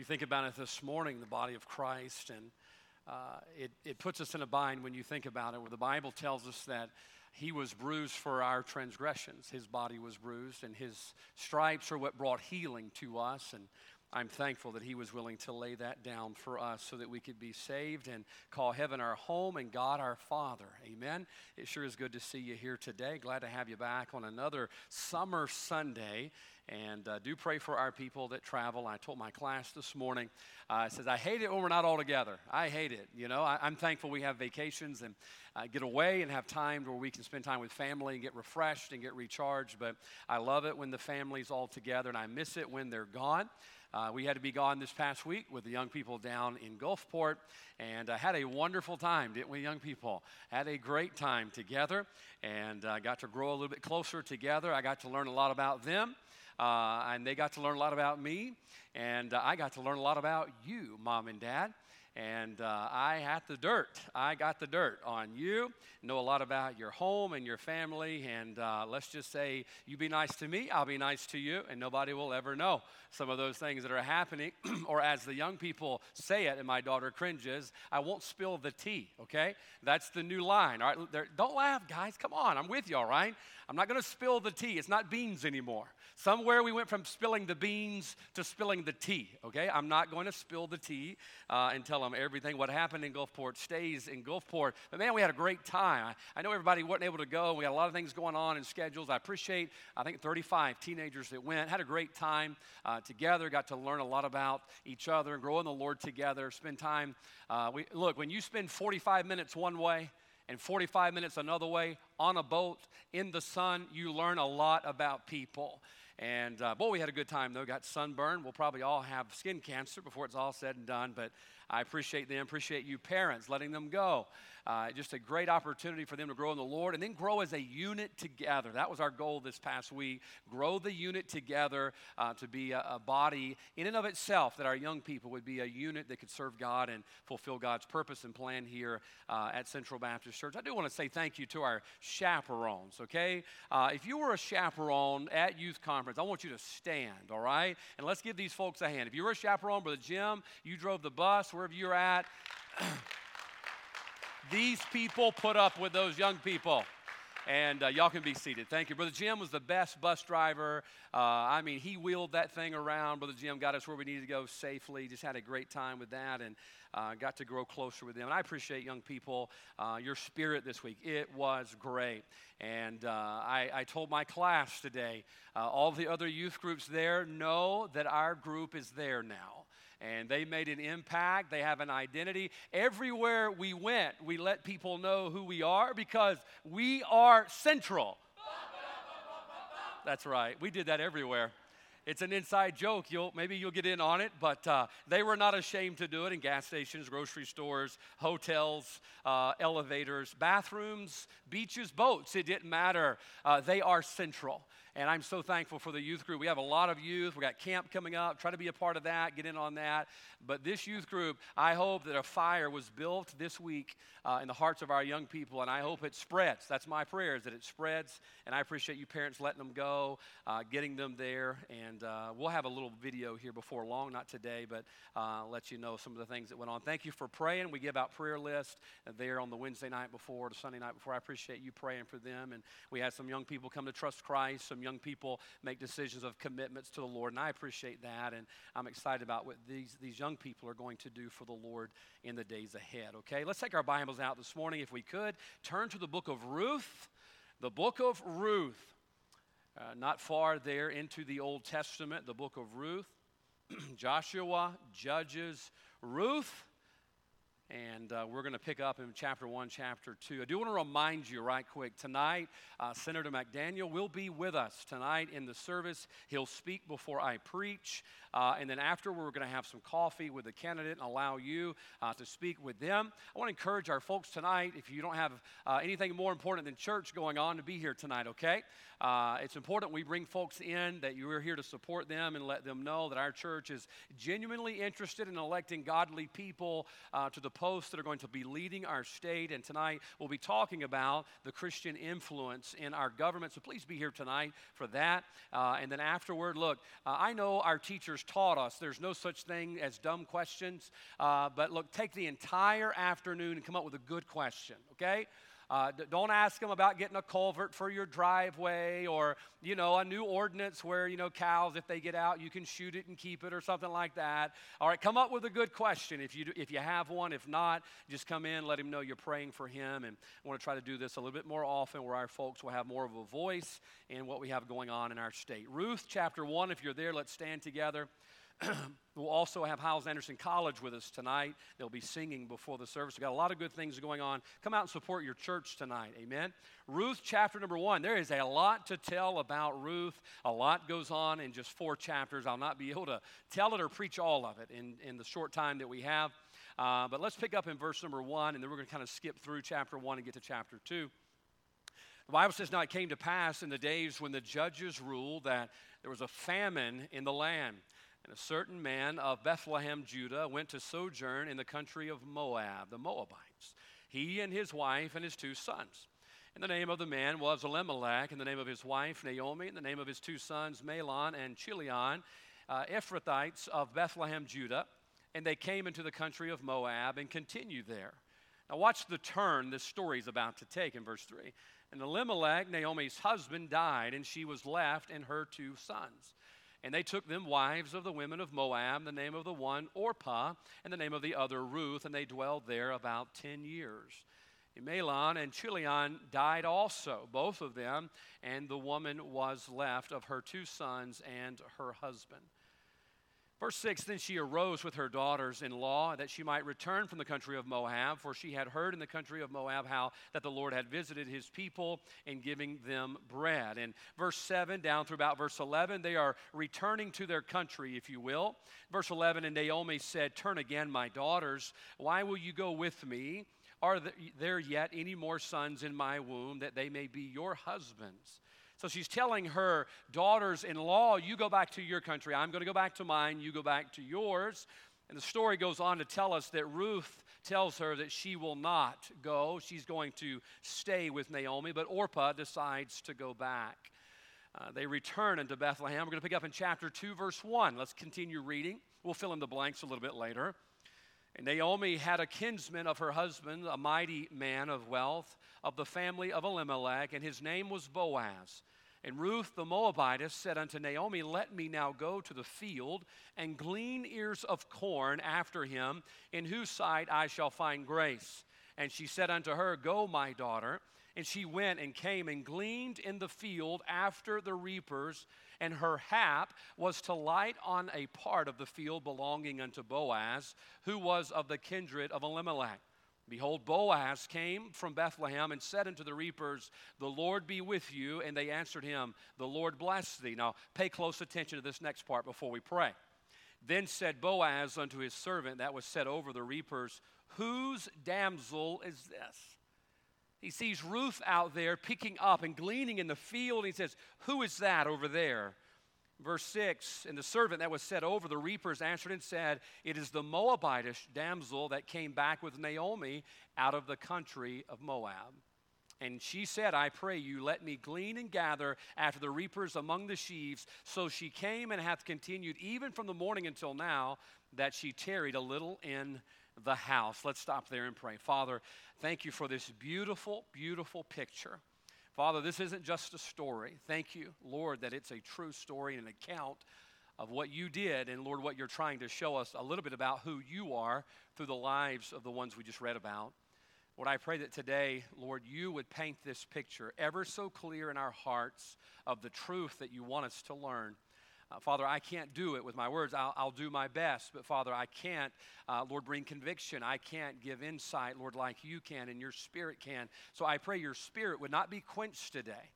you think about it this morning, the body of Christ, and uh, it, it puts us in a bind when you think about it, where the Bible tells us that he was bruised for our transgressions. His body was bruised, and his stripes are what brought healing to us. And I'm thankful that he was willing to lay that down for us so that we could be saved and call heaven our home and God our Father. Amen. It sure is good to see you here today. Glad to have you back on another summer Sunday. And uh, do pray for our people that travel. I told my class this morning, uh, I says, I hate it when we're not all together. I hate it. You know, I, am thankful we have vacations and uh, get away and have time where we can spend time with family and get refreshed and get recharged. But I love it when the family's all together, and I miss it when they're gone. Uh, we had to be gone this past week with the young people down in Gulfport and uh, had a wonderful time, didn't we, young people? Had a great time together and uh, got to grow a little bit closer together. I got to learn a lot about them. Uh, and they got to learn a lot about me, and uh, I got to learn a lot about you, mom and dad. And uh, I had the dirt. I got the dirt on you. Know a lot about your home and your family. And uh, let's just say, you be nice to me, I'll be nice to you, and nobody will ever know some of those things that are happening. or as the young people say it, and my daughter cringes, I won't spill the tea, okay? That's the new line. All right, They're, don't laugh, guys. Come on, I'm with you, all right? I'm not going to spill the tea. It's not beans anymore. Somewhere we went from spilling the beans to spilling the tea, okay? I'm not going to spill the tea uh, and tell everything. What happened in Gulfport stays in Gulfport. But man, we had a great time. I, I know everybody wasn't able to go. We had a lot of things going on in schedules. I appreciate, I think, 35 teenagers that went. Had a great time uh, together, got to learn a lot about each other and grow in the Lord together, spend time. Uh, we, look, when you spend 45 minutes one way, and 45 minutes another way on a boat in the sun, you learn a lot about people. And uh, boy, we had a good time though. Got sunburned. We'll probably all have skin cancer before it's all said and done. But I appreciate them. Appreciate you parents letting them go. Uh, just a great opportunity for them to grow in the Lord and then grow as a unit together. That was our goal this past week. Grow the unit together uh, to be a, a, body in and of itself, that our young people would be a unit that could serve God and fulfill God's purpose and plan here uh, at Central Baptist Church. I do want to say thank you to our chaperones, okay? Uh, if you were a chaperone at youth conference, I want you to stand, all right? And let's give these folks a hand. If you were a chaperone, Brother Jim, you drove the bus, wherever you're at. These people put up with those young people. And uh, y'all can be seated. Thank you. Brother Jim was the best bus driver. Uh, I mean, he wheeled that thing around. Brother Jim got us where we needed to go safely. Just had a great time with that and uh, got to grow closer with them. And I appreciate young people, uh, your spirit this week. It was great. And uh, I, I, told my class today, uh, all the other youth groups there know that our group is there now and they made an impact. They have an identity. Everywhere we went, we let people know who we are because we are central. That's right. We did that everywhere. It's an inside joke. You'll, maybe you'll get in on it, but uh, they were not ashamed to do it in gas stations, grocery stores, hotels, uh, elevators, bathrooms, beaches, boats. It didn't matter. Uh, they are central. And I'm so thankful for the youth group. We have a lot of youth. We got camp coming up. Try to be a part of that, get in on that. But this youth group, I hope that a fire was built this week uh, in the hearts of our young people, and I hope it spreads. That's my prayer, is that it spreads. And I appreciate you parents letting them go, uh, getting them there. And uh, we'll have a little video here before long, not today, but uh, let you know some of the things that went on. Thank you for praying. We give out prayer lists there on the Wednesday night before, the Sunday night before. I appreciate you praying for them. And we had some young people come to trust Christ, some young people make decisions of commitments to the Lord, and I appreciate that. And I'm excited about what these, these young people are going to do for the Lord in the days ahead. Okay, let's take our Bibles out this morning, if we could. Turn to the book of Ruth. The book of Ruth. Uh, not far there into the Old Testament, the book of Ruth, Joshua, Judges, Ruth, and uh, we're going to pick up in chapter 1, chapter 2. I do want to remind you right quick tonight, uh, Senator McDaniel will be with us tonight in the service. He'll speak before I preach. Uh, and then after, we're going to have some coffee with the candidate and allow you uh, to speak with them. I want to encourage our folks tonight, if you don't have uh, anything more important than church going on, to be here tonight, okay? Uh, it's important we bring folks in, that you are here to support them and let them know that our church is genuinely interested in electing godly people to the posts that are going to be leading our state. And tonight we'll be talking about the Christian influence in our government. So please be here tonight for that. Uh, and then afterward, look, uh, I know our teachers taught us there's no such thing as dumb questions. Uh, but look, take the entire afternoon and come up with a good question, okay? Uh, don't ask them about getting a culvert for your driveway or, you know, a new ordinance where, you know, cows, if they get out, you can shoot it and keep it or something like that. All right, come up with a good question if you, if you have one. If not, just come in, let him know you're praying for him. And I want to try to do this a little bit more often where our folks will have more of a voice in what we have going on in our state. Ruth chapter 1, if you're there, let's stand together. we'll also have Hyles Anderson College with us tonight. They'll be singing before the service. We've got a lot of good things going on. Come out and support your church tonight. Amen. Ruth chapter number one. There is a lot to tell about Ruth. A lot goes on in just four chapters. I'll not be able to tell it or preach all of it in, in the short time that we have. Uh, but let's pick up in verse number one, and then we're going to kind of skip through chapter one and get to chapter two. The Bible says, Now it came to pass in the days when the judges ruled that there was a famine in the land. And a certain man of Bethlehem, Judah, went to sojourn in the country of Moab, the Moabites, he and his wife and his two sons. And the name of the man was Elimelech, and the name of his wife Naomi, and the name of his two sons Mahlon and Chilion, uh, Ephrathites of Bethlehem, Judah. And they came into the country of Moab and continued there. Now, watch the turn this story is about to take in verse 3. And Elimelech, Naomi's husband, died, and she was left and her two sons. And they took them wives of the women of Moab, the name of the one Orpah, and the name of the other Ruth, and they dwelled there about ten years. And Mahlon and Chilion died also, both of them, and the woman was left of her two sons and her husband. Verse 6 Then she arose with her daughters in law that she might return from the country of Moab, for she had heard in the country of Moab how that the Lord had visited his people in giving them bread. And verse 7 down through about verse 11, they are returning to their country, if you will. Verse 11 And Naomi said, Turn again, my daughters. Why will you go with me? Are there yet any more sons in my womb that they may be your husbands? So she's telling her daughters in law, You go back to your country. I'm going to go back to mine. You go back to yours. And the story goes on to tell us that Ruth tells her that she will not go. She's going to stay with Naomi, but Orpah decides to go back. Uh, they return into Bethlehem. We're going to pick up in chapter 2, verse 1. Let's continue reading. We'll fill in the blanks a little bit later. And Naomi had a kinsman of her husband, a mighty man of wealth, of the family of Elimelech, and his name was Boaz. And Ruth the Moabitess said unto Naomi, Let me now go to the field and glean ears of corn after him, in whose sight I shall find grace. And she said unto her, Go, my daughter. And she went and came and gleaned in the field after the reapers, and her hap was to light on a part of the field belonging unto Boaz, who was of the kindred of Elimelech. Behold, Boaz came from Bethlehem and said unto the reapers, The Lord be with you. And they answered him, The Lord bless thee. Now, pay close attention to this next part before we pray. Then said Boaz unto his servant that was set over the reapers, Whose damsel is this? He sees Ruth out there picking up and gleaning in the field. He says, Who is that over there? Verse 6 And the servant that was set over the reapers answered and said, It is the Moabitish damsel that came back with Naomi out of the country of Moab. And she said, I pray you, let me glean and gather after the reapers among the sheaves. So she came and hath continued even from the morning until now, that she tarried a little in the house. Let's stop there and pray. Father, thank you for this beautiful, beautiful picture Father, this isn't just a story. Thank you, Lord, that it's a true story and an account of what you did, and Lord, what you're trying to show us a little bit about who you are through the lives of the ones we just read about. Lord, I pray that today, Lord, you would paint this picture ever so clear in our hearts of the truth that you want us to learn. Uh, Father, I can't do it with my words. I'll, I'll do my best. But Father, I can't, uh, Lord, bring conviction. I can't give insight, Lord, like you can and your spirit can. So I pray your spirit would not be quenched today.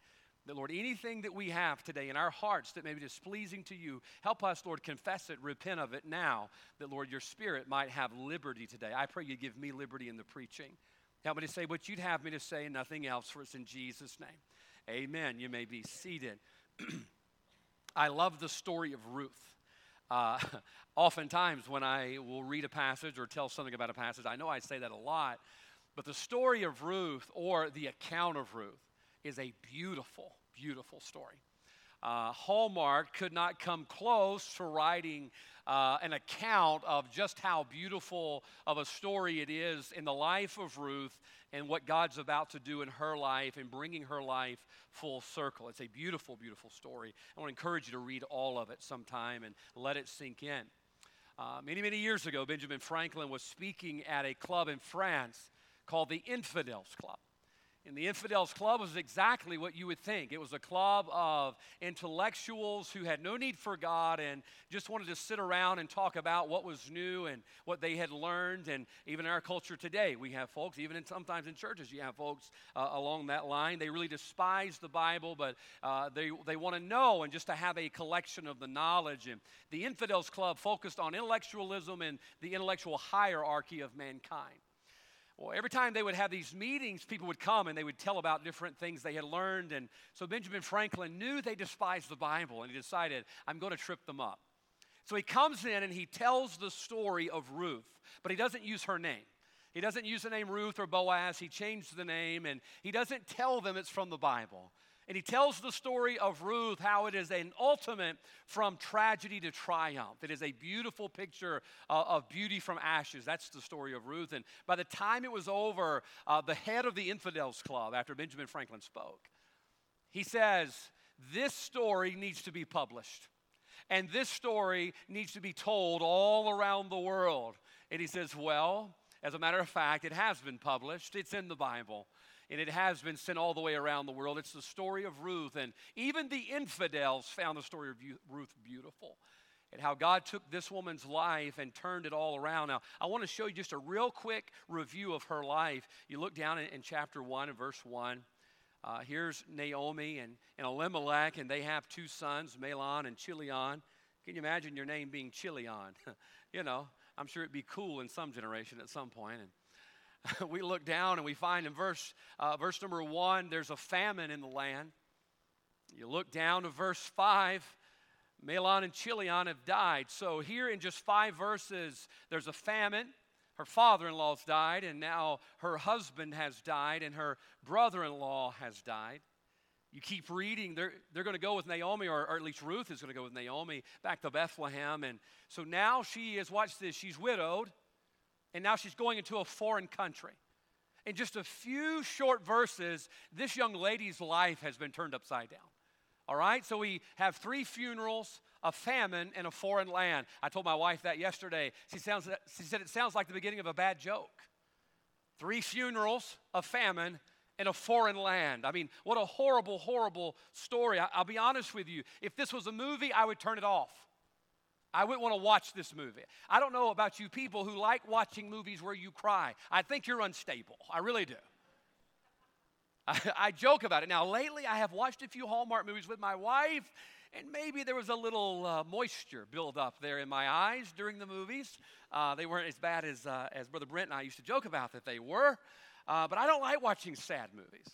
That, Lord, anything that we have today in our hearts that may be displeasing to you, help us, Lord, confess it, repent of it now, that, Lord, your spirit might have liberty today. I pray you give me liberty in the preaching. Help me to say what you'd have me to say and nothing else, for it's in Jesus' name. Amen. You may be seated. I love the story of Ruth. Uh, oftentimes, when I will read a passage or tell something about a passage, I know I say that a lot, but the story of Ruth or the account of Ruth is a beautiful, beautiful story. Uh, Hallmark could not come close to writing uh, an account of just how beautiful of a story it is in the life of Ruth and what God's about to do in her life and bringing her life full circle. It's a beautiful, beautiful story. I want to encourage you to read all of it sometime and let it sink in. Uh, many, many years ago, Benjamin Franklin was speaking at a club in France called the Infidels Club. And the Infidels Club was exactly what you would think. It was a club of intellectuals who had no need for God and just wanted to sit around and talk about what was new and what they had learned. And even in our culture today, we have folks, even in, sometimes in churches, you have folks uh, along that line. They really despise the Bible, but uh, they, they want to know and just to have a collection of the knowledge. And the Infidels Club focused on intellectualism and the intellectual hierarchy of mankind. Well, every time they would have these meetings, people would come and they would tell about different things they had learned. And so Benjamin Franklin knew they despised the Bible and he decided, I'm going to trip them up. So he comes in and he tells the story of Ruth, but he doesn't use her name. He doesn't use the name Ruth or Boaz. He changed the name and he doesn't tell them it's from the Bible. And he tells the story of Ruth, how it is an ultimate from tragedy to triumph. It is a beautiful picture uh, of beauty from ashes. That's the story of Ruth. And by the time it was over, uh, the head of the Infidels Club, after Benjamin Franklin spoke, he says, This story needs to be published. And this story needs to be told all around the world. And he says, Well, as a matter of fact, it has been published, it's in the Bible and it has been sent all the way around the world. It's the story of Ruth, and even the infidels found the story of Ruth beautiful. And how God took this woman's life and turned it all around. Now, I want to show you just a real quick review of her life. You look down in, in chapter 1 and verse 1. Uh, here's Naomi and, and Elimelech, and they have two sons, Mahlon and Chilion. Can you imagine your name being Chilion? you know, I'm sure it'd be cool in some generation at some point. And we look down and we find in verse, uh, verse number one, there's a famine in the land. You look down to verse five, Mahlon and Chilion have died. So here in just five verses, there's a famine. Her father in law's died, and now her husband has died, and her brother in law has died. You keep reading, they're, they're going to go with Naomi, or, or at least Ruth is going to go with Naomi back to Bethlehem. And so now she is, watch this, she's widowed and now she's going into a foreign country. In just a few short verses, this young lady's life has been turned upside down. All right, so we have three funerals, a famine, and a foreign land. I told my wife that yesterday. She, sounds, she said it sounds like the beginning of a bad joke. Three funerals, a famine, and a foreign land. I mean, what a horrible, horrible story. I, will be honest with you. If this was a movie, I would turn it off. I wouldn't want to watch this movie. I don't know about you people who like watching movies where you cry. I think you're unstable. I really do. I, I, joke about it. Now, lately, I have watched a few Hallmark movies with my wife, and maybe there was a little uh, moisture build up there in my eyes during the movies. Uh, they weren't as bad as, uh, as Brother Brent and I used to joke about that they were. Uh, but I don't like watching sad movies.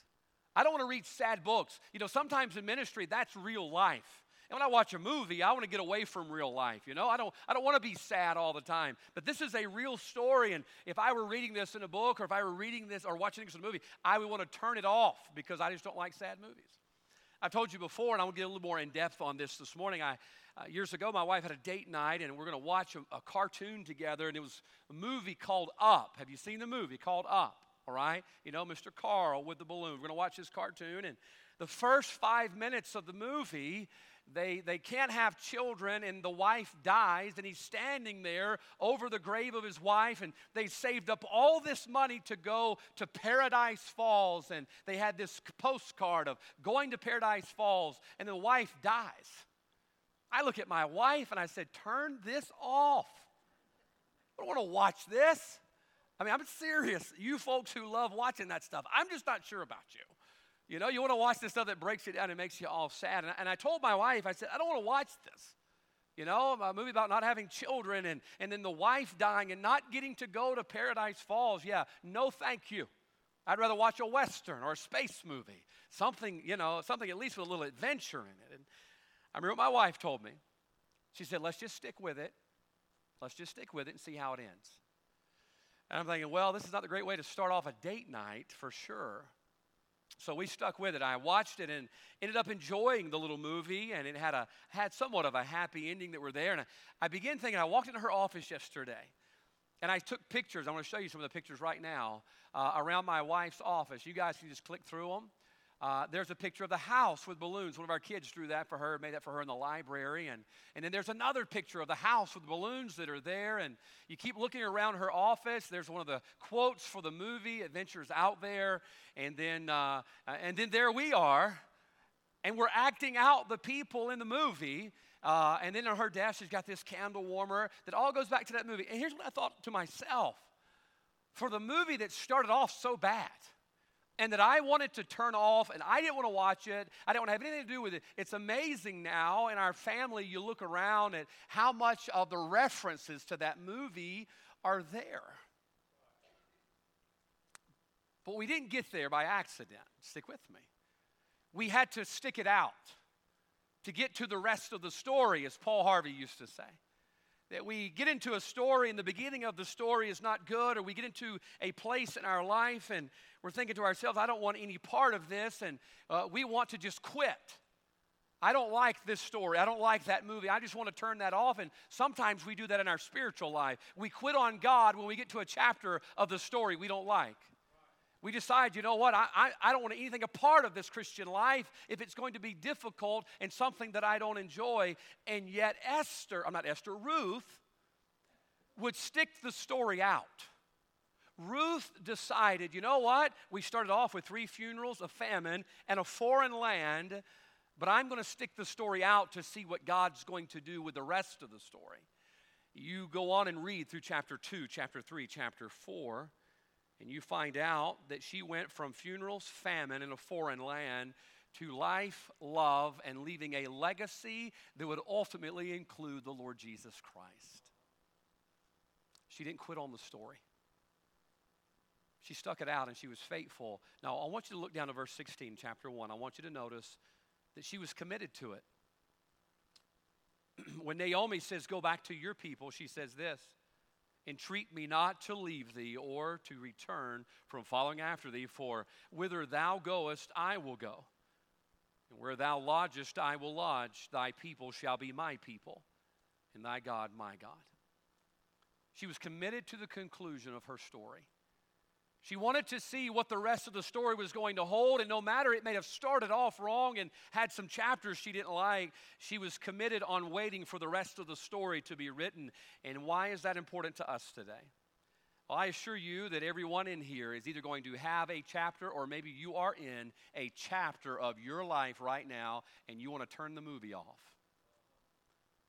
I don't want to read sad books. You know, sometimes in ministry, that's real life. And when I watch a movie, I want to get away from real life, you know? I don't, I don't want to be sad all the time. But this is a real story, and if I were reading this in a book or if I were reading this or watching this in a movie, I would want to turn it off because I just don't like sad movies. I've told you before, and I will get a little more in depth on this this morning. I, uh, years ago, my wife had a date night, and we're going to watch a, a cartoon together, and it was a movie called Up. Have you seen the movie called Up? All right? You know, Mr. Carl with the balloon. We're going to watch this cartoon, and the first five minutes of the movie, they, they can't have children, and the wife dies, and he's standing there over the grave of his wife, and they saved up all this money to go to Paradise Falls, and they had this postcard of going to Paradise Falls, and the wife dies. I look at my wife and I said, Turn this off. I don't want to watch this. I mean, I'm serious. You folks who love watching that stuff, I'm just not sure about you. You know, you want to watch this stuff that breaks you down and makes you all sad. And, and I told my wife, I said, I don't want to watch this. You know, a movie about not having children and, and then the wife dying and not getting to go to Paradise Falls. Yeah, no thank you. I'd rather watch a Western or a space movie. Something, you know, something at least with a little adventure in it. And I remember what my wife told me. She said, let's just stick with it. Let's just stick with it and see how it ends. And I'm thinking, well, this is not the great way to start off a date night for sure. So we stuck with it. I watched it and ended up enjoying the little movie, and it had a had somewhat of a happy ending that were there. And I, I began thinking. I walked into her office yesterday, and I took pictures. I want to show you some of the pictures right now uh, around my wife's office. You guys can just click through them. Uh, there's a picture of the house with balloons. One of our kids drew that for her, made that for her in the library. And, and then there's another picture of the house with balloons that are there. And you keep looking around her office. There's one of the quotes for the movie, Adventures Out There. And then, uh, and then there we are. And we're acting out the people in the movie. Uh, and then on her desk, she's got this candle warmer that all goes back to that movie. And here's what I thought to myself for the movie that started off so bad and that I wanted to turn off and I didn't want to watch it. I didn't want to have anything to do with it. It's amazing now in our family, you look around at how much of the references to that movie are there. But we didn't get there by accident. Stick with me. We had to stick it out to get to the rest of the story, as Paul Harvey used to say that we get into a story and the beginning of the story is not good, or we get into a place in our life and we're thinking to ourselves, I don't want any part of this, and uh, we want to just quit. I don't like this story. I don't like that movie. I just want to turn that off. And sometimes we do that in our spiritual life. We quit on God when we get to a chapter of the story we don't like. We decide, you know what, I, I, I, don't want anything a part of this Christian life if it's going to be difficult and something that I don't enjoy. And yet, Esther, I'm not Esther, Ruth would stick the story out. Ruth decided, you know what? We started off with three funerals, a famine, and a foreign land, but I'm going to stick the story out to see what God's going to do with the rest of the story. You go on and read through chapter 2, chapter 3, chapter 4. And you find out that she went from funerals, famine in a foreign land to life, love, and leaving a legacy that would ultimately include the Lord Jesus Christ. She didn't quit on the story. She stuck it out and she was faithful. Now, I want you to look down to verse 16, chapter 1. I want you to notice that she was committed to it. when Naomi says, Go back to your people, she says this Entreat me not to leave thee or to return from following after thee, for whither thou goest, I will go. And where thou lodgest, I will lodge. Thy people shall be my people, and thy God my God. She was committed to the conclusion of her story. She wanted to see what the rest of the story was going to hold, and no matter it may have started off wrong and had some chapters she didn't like, she was committed on waiting for the rest of the story to be written. And why is that important to us today? Well, I assure you that everyone in here is either going to have a chapter or maybe you are in a chapter of your life right now and you want to turn the movie off.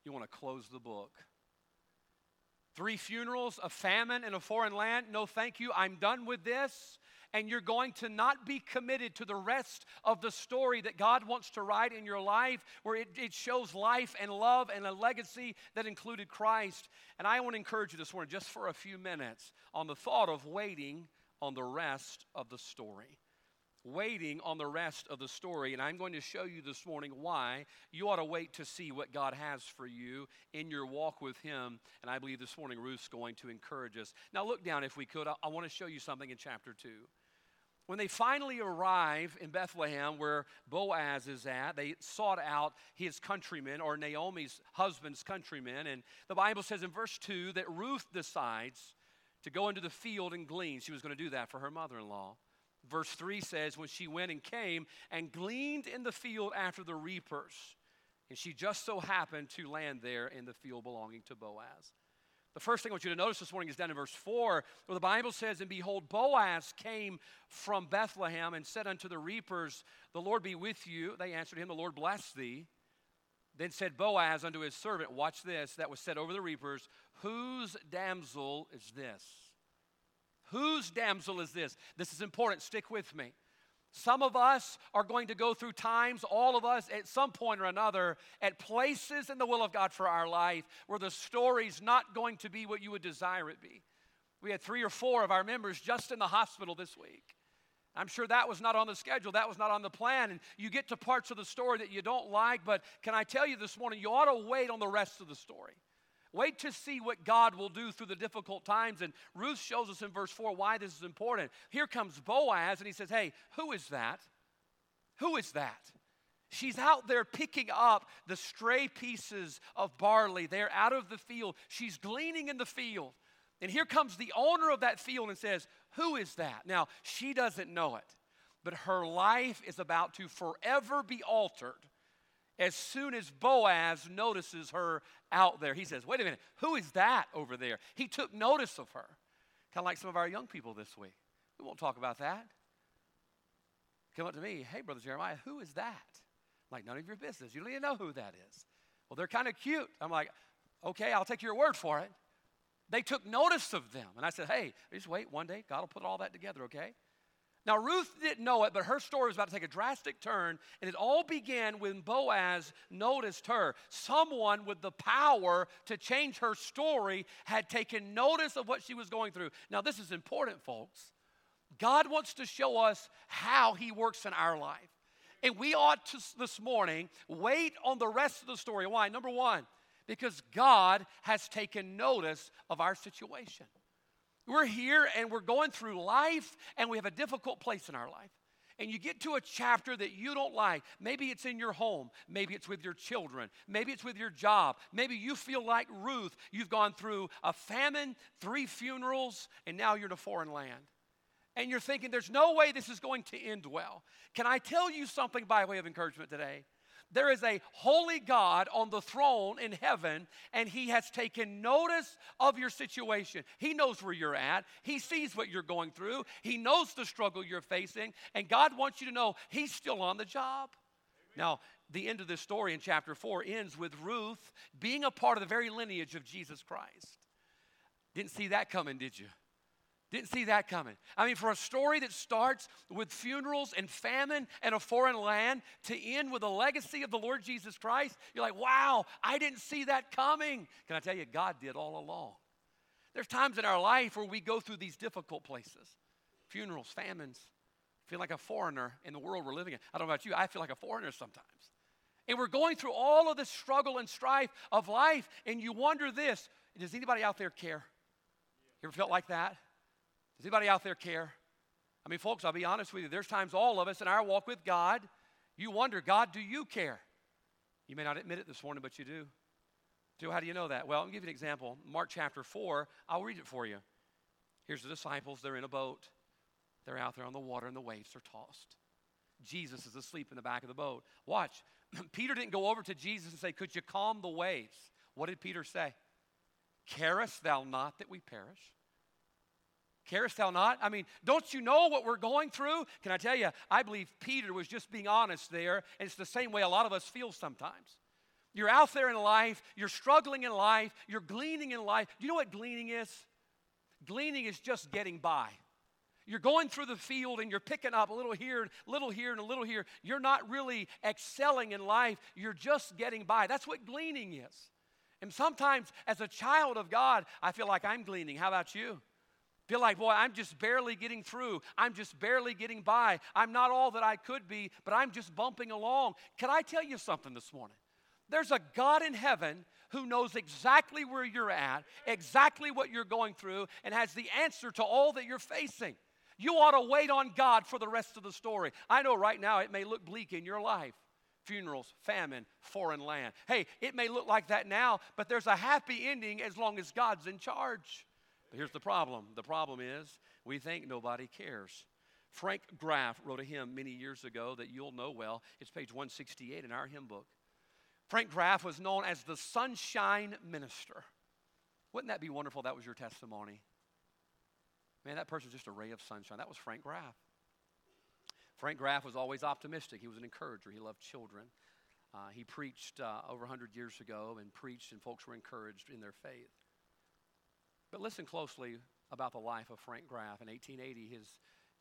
You want to close the book. Three funerals, a famine in a foreign land. No, thank you. I'm done with this. And you're going to not be committed to the rest of the story that God wants to write in your life, where it, it shows life and love and a legacy that included Christ. And I want to encourage you this morning, just for a few minutes, on the thought of waiting on the rest of the story waiting on the rest of the story. And I'm going to show you this morning why you ought to wait to see what God has for you in your walk with Him. And I believe this morning Ruth's going to encourage us. Now, look down if we could. I, I want to show you something in chapter 2. When they finally arrive in Bethlehem, where Boaz is at, they sought out his countrymen or Naomi's husband's countrymen. And the Bible says in verse 2 that Ruth decides to go into the field and glean. She was going to do that for her mother in law. Verse 3 says, When she went and came and gleaned in the field after the reapers, and she just so happened to land there in the field belonging to Boaz. The first thing I want you to notice this morning is down in verse 4, where the Bible says, And behold, Boaz came from Bethlehem and said unto the reapers, The Lord be with you. They answered him, The Lord bless thee. Then said Boaz unto his servant, Watch this, that was said over the reapers, Whose damsel is this? Whose damsel is this? This is important. Stick with me. Some of us are going to go through times, all of us at some point or another, at places in the will of God for our life where the story's not going to be what you would desire it be. We had three or four of our members just in the hospital this week. I'm sure that was not on the schedule, that was not on the plan. And you get to parts of the story that you don't like, but can I tell you this morning, you ought to wait on the rest of the story. Wait to see what God will do through the difficult times. And Ruth shows us in verse 4 why this is important. Here comes Boaz, and he says, Hey, who is that? Who is that? She's out there picking up the stray pieces of barley. They're out of the field. She's gleaning in the field. And here comes the owner of that field and says, Who is that? Now, she doesn't know it, but her life is about to forever be altered as soon as Boaz notices her out there. He says, Wait a minute, who is that over there? He took notice of her. Kind of like some of our young people this week. We won't talk about that. Come up to me, Hey, Brother Jeremiah, who is that? I'm like, None of your business. You don't even know who that is. Well, they're kind of cute. I'm like, Okay, I'll take your word for it. They took notice of them. And I said, hey, just wait one day. God will put all that together, okay? Now, Ruth didn't know it, but her story was about to take a drastic turn, and it all began when Boaz noticed her. Someone with the power to change her story had taken notice of what she was going through. Now, this is important, folks. God wants to show us how He works in our life. And we ought to, this morning, wait on the rest of the story. Why? Number one, because God has taken notice of our situation. We're here and we're going through life and we have a difficult place in our life. And you get to a chapter that you don't like. Maybe it's in your home. Maybe it's with your children. Maybe it's with your job. Maybe you feel like Ruth. You've gone through a famine, three funerals, and now you're in a foreign land. And you're thinking, there's no way this is going to end well. Can I tell you something by way of encouragement today? There is a holy God on the throne in heaven, and He has taken notice of your situation. He knows where you're at, He sees what you're going through, He knows the struggle you're facing, and God wants you to know He's still on the job. Now, the end of this story in chapter 4 ends with Ruth being a part of the very lineage of Jesus Christ. Didn't see that coming, did you? Didn't see that coming. I mean, for a story that starts with funerals and famine and a foreign land to end with a legacy of the Lord Jesus Christ, you're like, wow, I didn't see that coming. Can I tell you, God did all along. There's times in our life where we go through these difficult places funerals, famines, feel like a foreigner in the world we're living in. I don't know about you, I feel like a foreigner sometimes. And we're going through all of this struggle and strife of life, and you wonder this does anybody out there care? You ever felt like that? Does anybody out there care? I mean, folks, I'll be honest with you. There's times all of us in our walk with God, you wonder, God, do you care? You may not admit it this morning, but you do. So, how do you know that? Well, I'll give you an example. Mark chapter 4, I'll read it for you. Here's the disciples. They're in a boat, they're out there on the water, and the waves are tossed. Jesus is asleep in the back of the boat. Watch. Peter didn't go over to Jesus and say, Could you calm the waves? What did Peter say? Carest thou not that we perish? Carest thou not? I mean, don't you know what we're going through? Can I tell you, I believe Peter was just being honest there, and it's the same way a lot of us feel sometimes. You're out there in life, you're struggling in life, you're gleaning in life. Do you know what gleaning is? Gleaning is just getting by. You're going through the field and you're picking up a little here, a little here, and a little here. You're not really excelling in life, you're just getting by. That's what gleaning is. And sometimes, as a child of God, I feel like I'm gleaning. How about you? Feel like, boy, I'm just barely getting through. I'm just barely getting by. I'm not all that I could be, but I'm just bumping along. Can I tell you something this morning? There's a God in heaven who knows exactly where you're at, exactly what you're going through, and has the answer to all that you're facing. You ought to wait on God for the rest of the story. I know right now it may look bleak in your life funerals, famine, foreign land. Hey, it may look like that now, but there's a happy ending as long as God's in charge. But here's the problem the problem is we think nobody cares. Frank Graeff wrote a hymn many years ago that you'll know well. It's page 168 in our hymn book. Frank Graeff was known as the sunshine minister. Wouldn't that be wonderful? That was your testimony. Man, that person's just a ray of sunshine. That was Frank Graeff. Frank Graeff was always optimistic. He was an encourager. He loved children. Uh, he preached uh, over 100 years ago and preached, and folks were encouraged in their faith. Listen closely about the life of Frank Graeff. In 1880, his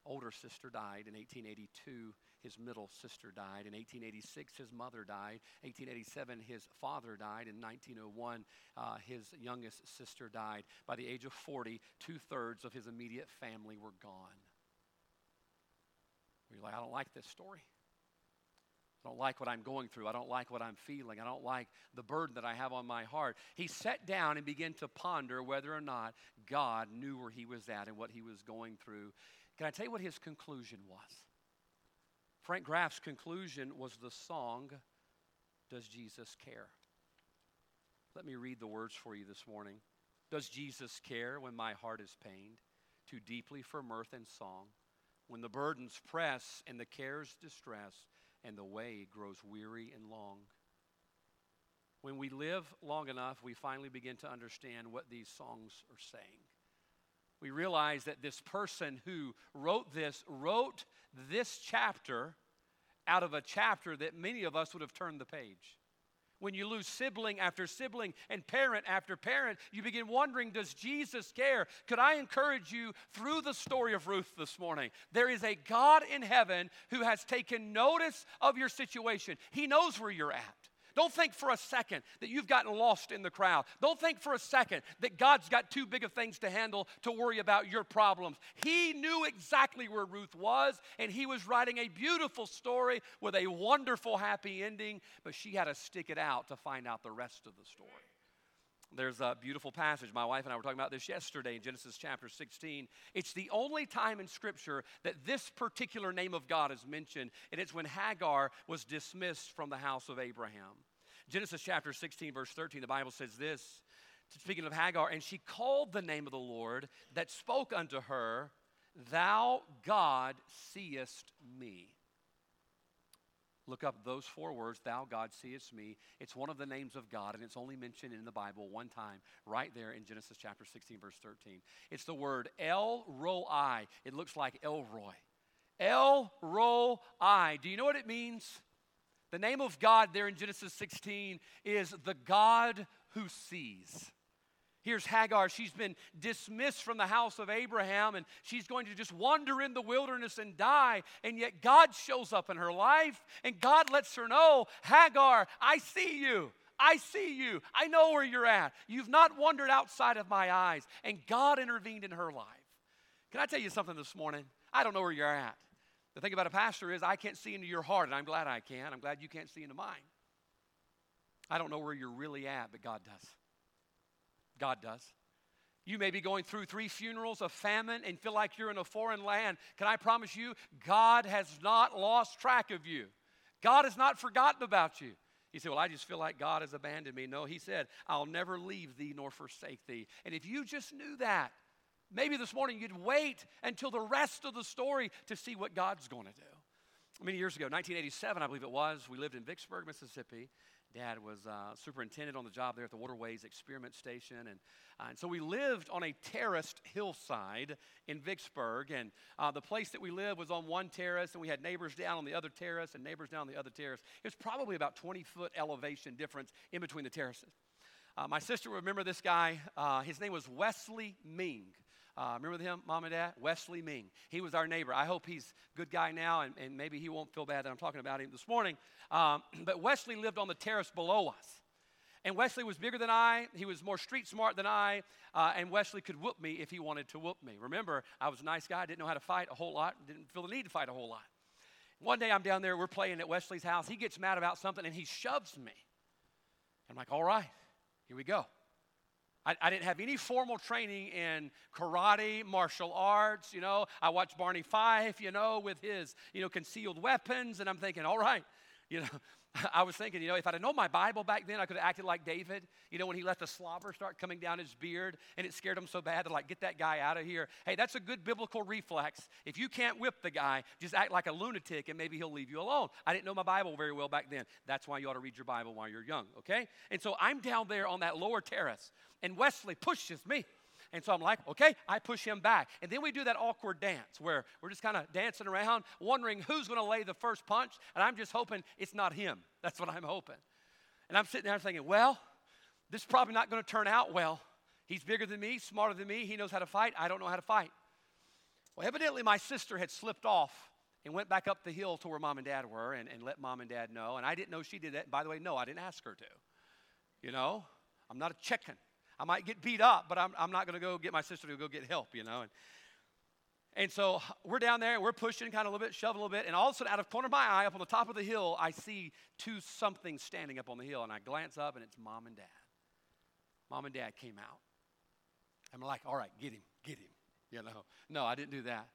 older sister died. In 1882, his middle sister died. In 1886, his mother died. 1887, his father died. In 1901, uh, his youngest sister died. By the age of 40, two thirds of his immediate family were gone. You're like, I don't like this story. I don't like what I'm going through. I don't like what I'm feeling. I don't like the burden that I have on my heart. He sat down and began to ponder whether or not God knew where he was at and what he was going through. Can I tell you what his conclusion was? Frank Graeff's conclusion was the song, Does Jesus Care? Let me read the words for you this morning. Does Jesus care when my heart is pained? Too deeply for mirth and song. When the burdens press and the cares distress, and the way grows weary and long. When we live long enough, we finally begin to understand what these songs are saying. We realize that this person who wrote this wrote this chapter out of a chapter that many of us would have turned the page. When you lose sibling after sibling and parent after parent, you begin wondering, does Jesus care? Could I encourage you through the story of Ruth this morning? There is a God in heaven who has taken notice of your situation, He knows where you're at. Don't think for a second that you've gotten lost in the crowd. Don't think for a second that God's got too big of things to handle to worry about your problems. He knew exactly where Ruth was, and He was writing a beautiful story with a wonderful, happy ending, but she had to stick it out to find out the rest of the story. There's a beautiful passage. My wife and I were talking about this yesterday in Genesis chapter 16. It's the only time in Scripture that this particular name of God is mentioned, and it's when Hagar was dismissed from the house of Abraham. Genesis chapter 16, verse 13, the Bible says this speaking of Hagar, and she called the name of the Lord that spoke unto her, Thou God seest me. Look up those four words, Thou God seest me. It's one of the names of God, and it's only mentioned in the Bible one time, right there in Genesis chapter 16, verse 13. It's the word El Roi. It looks like Elroy. El Roi. Do you know what it means? The name of God there in Genesis 16 is the God who sees. Here's Hagar. She's been dismissed from the house of Abraham and she's going to just wander in the wilderness and die. And yet God shows up in her life and God lets her know Hagar, I see you. I see you. I know where you're at. You've not wandered outside of my eyes. And God intervened in her life. Can I tell you something this morning? I don't know where you're at. The thing about a pastor is I can't see into your heart, and I'm glad I can. I'm glad you can't see into mine. I don't know where you're really at, but God does. God does. You may be going through three funerals of famine and feel like you're in a foreign land. Can I promise you, God has not lost track of you. God has not forgotten about you. You say, Well, I just feel like God has abandoned me. No, He said, I'll never leave thee nor forsake thee. And if you just knew that, maybe this morning you'd wait until the rest of the story to see what God's going to do. Many years ago, 1987, I believe it was, we lived in Vicksburg, Mississippi, Dad was uh, superintendent on the job there at the Waterways Experiment Station. And, uh, and so we lived on a terraced hillside in Vicksburg. And uh, the place that we lived was on one terrace, and we had neighbors down on the other terrace and neighbors down on the other terrace. It was probably about 20 foot elevation difference in between the terraces. Uh, my sister remember this guy. Uh, his name was Wesley Ming. Uh, remember him, mom and dad? Wesley Ming. He was our neighbor. I hope he's a good guy now, and, and maybe he won't feel bad that I'm talking about him this morning. Um, but Wesley lived on the terrace below us. And Wesley was bigger than I. He was more street smart than I. Uh, and Wesley could whoop me if he wanted to whoop me. Remember, I was a nice guy, I didn't know how to fight a whole lot, didn't feel the need to fight a whole lot. One day I'm down there, we're playing at Wesley's house. He gets mad about something and he shoves me. I'm like, all right, here we go. I, I, didn't have any formal training in karate, martial arts. You know, I watched Barney Fife, you know, with his, you know, concealed weapons, and I'm thinking, all right, you know, I was thinking, you know, if I'd have known my Bible back then, I could have acted like David. You know, when he let the slobber start coming down his beard, and it scared him so bad to like get that guy out of here. Hey, that's a good biblical reflex. If you can't whip the guy, just act like a lunatic, and maybe he'll leave you alone. I didn't know my Bible very well back then. That's why you ought to read your Bible while you're young. Okay? And so I'm down there on that lower terrace, and Wesley pushes me. And so I'm like, okay, I push him back. And then we do that awkward dance where we're just kind of dancing around, wondering who's going to lay the first punch. And I'm just hoping it's not him. That's what I'm hoping. And I'm sitting there thinking, well, this is probably not going to turn out well. He's bigger than me, smarter than me. He knows how to fight. I don't know how to fight. Well, evidently, my sister had slipped off and went back up the hill to where mom and dad were and, and let mom and dad know. And I didn't know she did that. By the way, no, I didn't ask her to. You know, I'm not a chicken. I might get beat up, but I'm, I'm not going to go get my sister to go get help, you know. And, And so we're down there, and we're pushing kind of a little bit, shoving a little bit, and all of a sudden, out of corner of my eye, up on the top of the hill, I see two something standing up on the hill, and I glance up, and it's mom and dad. Mom and dad came out. I'm like, all right, get him, get him. You know, no, I didn't do that.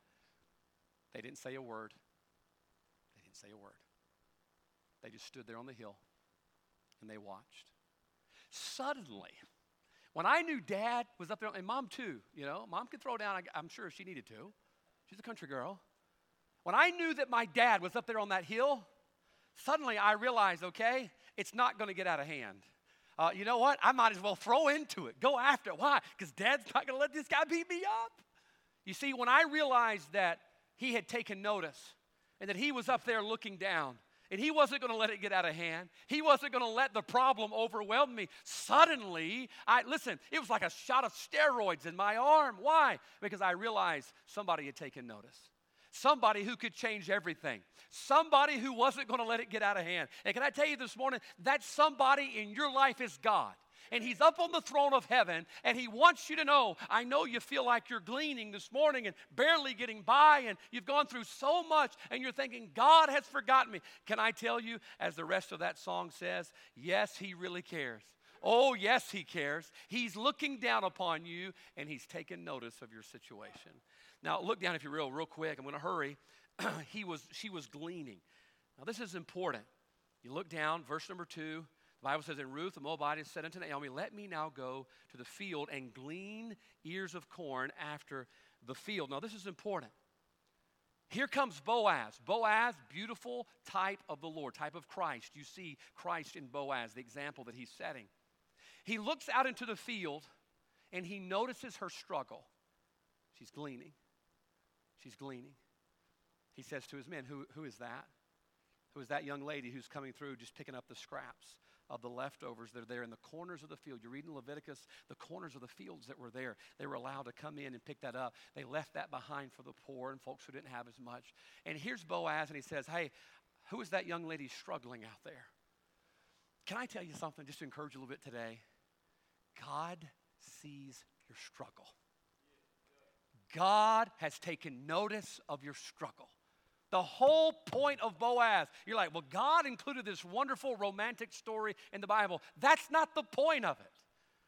They didn't say a word. They didn't say a word. They just stood there on the hill and they watched. Suddenly, when I knew dad was up there, and mom too, you know, mom could throw down, I'm sure if she needed to. She's a country girl. When I knew that my dad was up there on that hill, suddenly I realized, okay, it's not going to get out of hand. Uh, you know what? I might as well throw into it, go after it. Why? Because dad's not going to let this guy beat me up. You see, when I realized that he had taken notice and that he was up there looking down, and he wasn't going to let it get out of hand. He wasn't going to let the problem overwhelm me. Suddenly, I listen, it was like a shot of steroids in my arm. Why? Because I realized somebody had taken notice. Somebody who could change everything. Somebody who wasn't going to let it get out of hand. And can I tell you this morning, that somebody in your life is God and He's up on the throne of heaven, and He wants you to know I know you feel like you're gleaning this morning and barely getting by, and you've gone through so much, and you're thinking, God has forgotten me. Can I tell you, as the rest of that song says, yes, He really cares. Oh, yes, He cares. He's looking down upon you, and He's taking notice of your situation. Now, look down if you're real, real quick. I'm going to hurry. he was, she was gleaning. Now, this is important. You look down, verse number two. Bible says, And Ruth the Moabitess said unto Naomi, Let me now go to the field and glean ears of corn after the field. Now, this is important. Here comes Boaz. Boaz, beautiful type of the Lord, type of Christ. You see Christ in Boaz, the example that he's setting. He looks out into the field and he notices her struggle. She's gleaning. She's gleaning. He says to his men, Who, who is that? Who is that young lady who's coming through just picking up the scraps? Of the leftovers that are there in the corners of the field. You read in Leviticus, the corners of the fields that were there, they were allowed to come in and pick that up. They left that behind for the poor and folks who didn't have as much. And here's Boaz, and he says, Hey, who is that young lady struggling out there? Can I tell you something just to encourage you a little bit today? God sees your struggle. God has taken notice of your struggle. The whole point of Boaz. You're like, well, God included this wonderful romantic story in the Bible. That's not the point of it.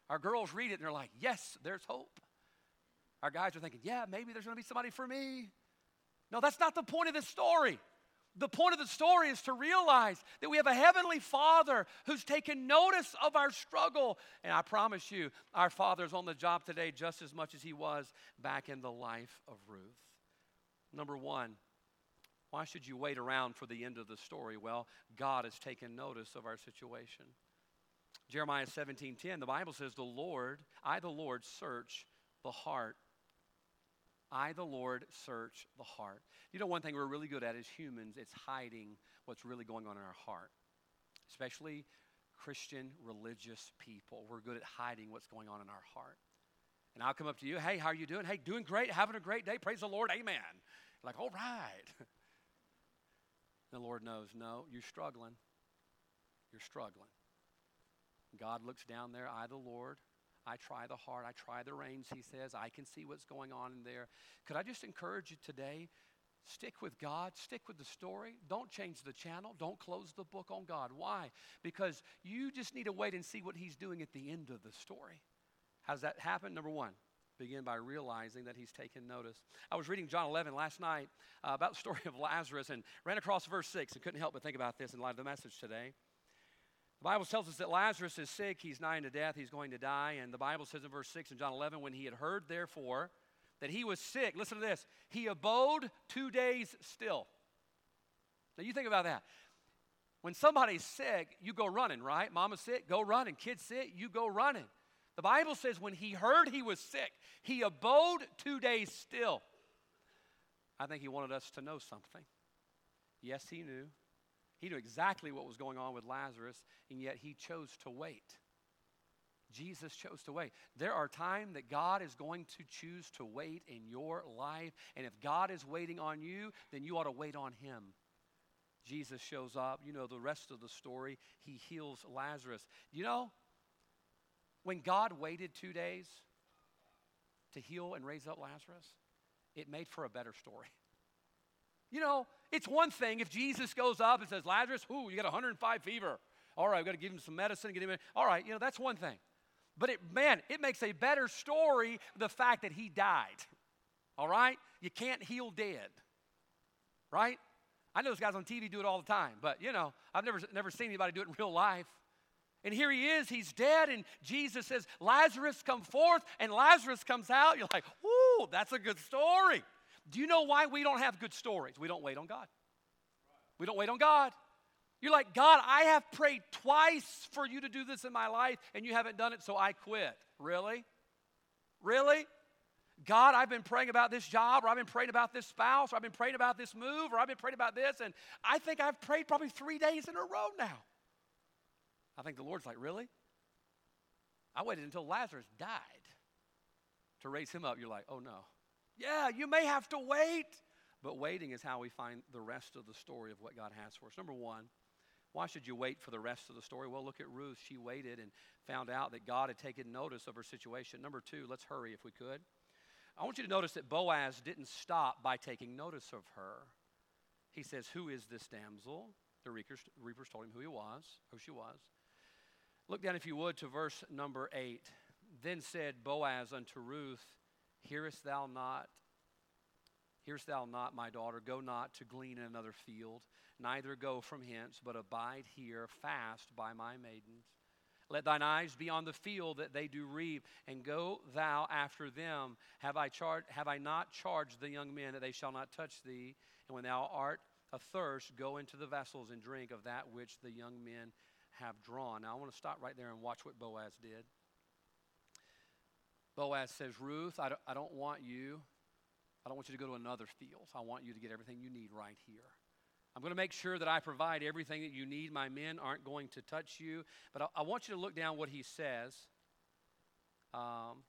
Our girls read it and they're like, yes, there's hope. Our guys are thinking, yeah, maybe there's going to be somebody for me. No, that's not the point of this story. The point of the story is to realize that we have a heavenly Father who's taken notice of our struggle. And I promise you, our Father's on the job today just as much as he was back in the life of Ruth. Number one, why should you wait around for the end of the story? Well, God has taken notice of our situation. Jeremiah 17:10, the Bible says, "The Lord, I the Lord search the heart. I the Lord search the heart." You know one thing we're really good at as humans, it's hiding what's really going on in our heart. Especially Christian religious people. We're good at hiding what's going on in our heart. And I'll come up to you, "Hey, how are you doing? Hey, doing great, having a great day. Praise the Lord. Amen." Like, "All right." The Lord knows, no, you're struggling. You're struggling. God looks down there, I, the Lord, I try the heart, I try the reins, he says. I can see what's going on in there. Could I just encourage you today? Stick with God, stick with the story. Don't change the channel. Don't close the book on God. Why? Because you just need to wait and see what He's doing at the end of the story. How does that happen? Number one, begin by realizing that he's taken notice. I was reading John 11 last night uh, about the story of Lazarus and ran across verse 6 and couldn't help but think about this in light of the message today. The Bible tells us that Lazarus is sick, he's nigh unto death, he's going to die. And the Bible says in verse 6 in John 11, when he had heard, therefore, that he was sick, listen to this, he abode two days still. Now you think about that. When somebody's sick, you go running, right? Mama's sick, go running. Kid's sick, you go running. The Bible says when he heard he was sick, he abode two days still. I think he wanted us to know something. Yes, he knew. He knew exactly what was going on with Lazarus, and yet he chose to wait. Jesus chose to wait. There are times that God is going to choose to wait in your life, and if God is waiting on you, then you ought to wait on him. Jesus shows up. You know the rest of the story. He heals Lazarus. You know, when God waited two days to heal and raise up Lazarus, it made for a better story. You know, it's one thing if Jesus goes up and says, Lazarus, ooh, you got 105 fever. All right, we've got to give him some medicine, get him in. All right, you know, that's one thing. But it, man, it makes a better story the fact that he died. All right? You can't heal dead. Right? I know those guys on TV do it all the time, but you know, I've never, never seen anybody do it in real life. And here he is, he's dead, and Jesus says, Lazarus, come forth, and Lazarus comes out. You're like, whoo, that's a good story. Do you know why we don't have good stories? We don't wait on God. We don't wait on God. You're like, God, I have prayed twice for you to do this in my life, and you haven't done it, so I quit. Really? Really? God, I've been praying about this job, or I've been praying about this spouse, or I've been praying about this move, or I've been praying about this, and I think I've prayed probably three days in a row now. I think the Lord's like, Really? I waited until Lazarus died to raise him up. You're like, Oh no. Yeah, you may have to wait. But waiting is how we find the rest of the story of what God has for us. Number one, why should you wait for the rest of the story? Well, look at Ruth. She waited and found out that God had taken notice of her situation. Number two, let's hurry if we could. I want you to notice that Boaz didn't stop by taking notice of her. He says, Who is this damsel? The reapers, told him who he was, who she was. Look down, if you would, to verse number eight. Then said Boaz unto Ruth, Hearest thou not? Hearest thou not, my daughter? Go not to glean in another field, neither go from hence, but abide here fast by my maidens. Let thine eyes be on the field that they do reap, and go thou after them. Have I, char- have I not charged the young men that they shall not touch thee? And when thou art athirst, go into the vessels and drink of that which the young men have drawn. Now, I want to stop right there and watch what Boaz did. Boaz says, Ruth, I don't, I don't want you. I don't want you to go to another field. I want you to get everything you need right here. I'm going to make sure that I provide everything that you need. My men aren't going to touch you. But I, I want you to look down what he says. Um,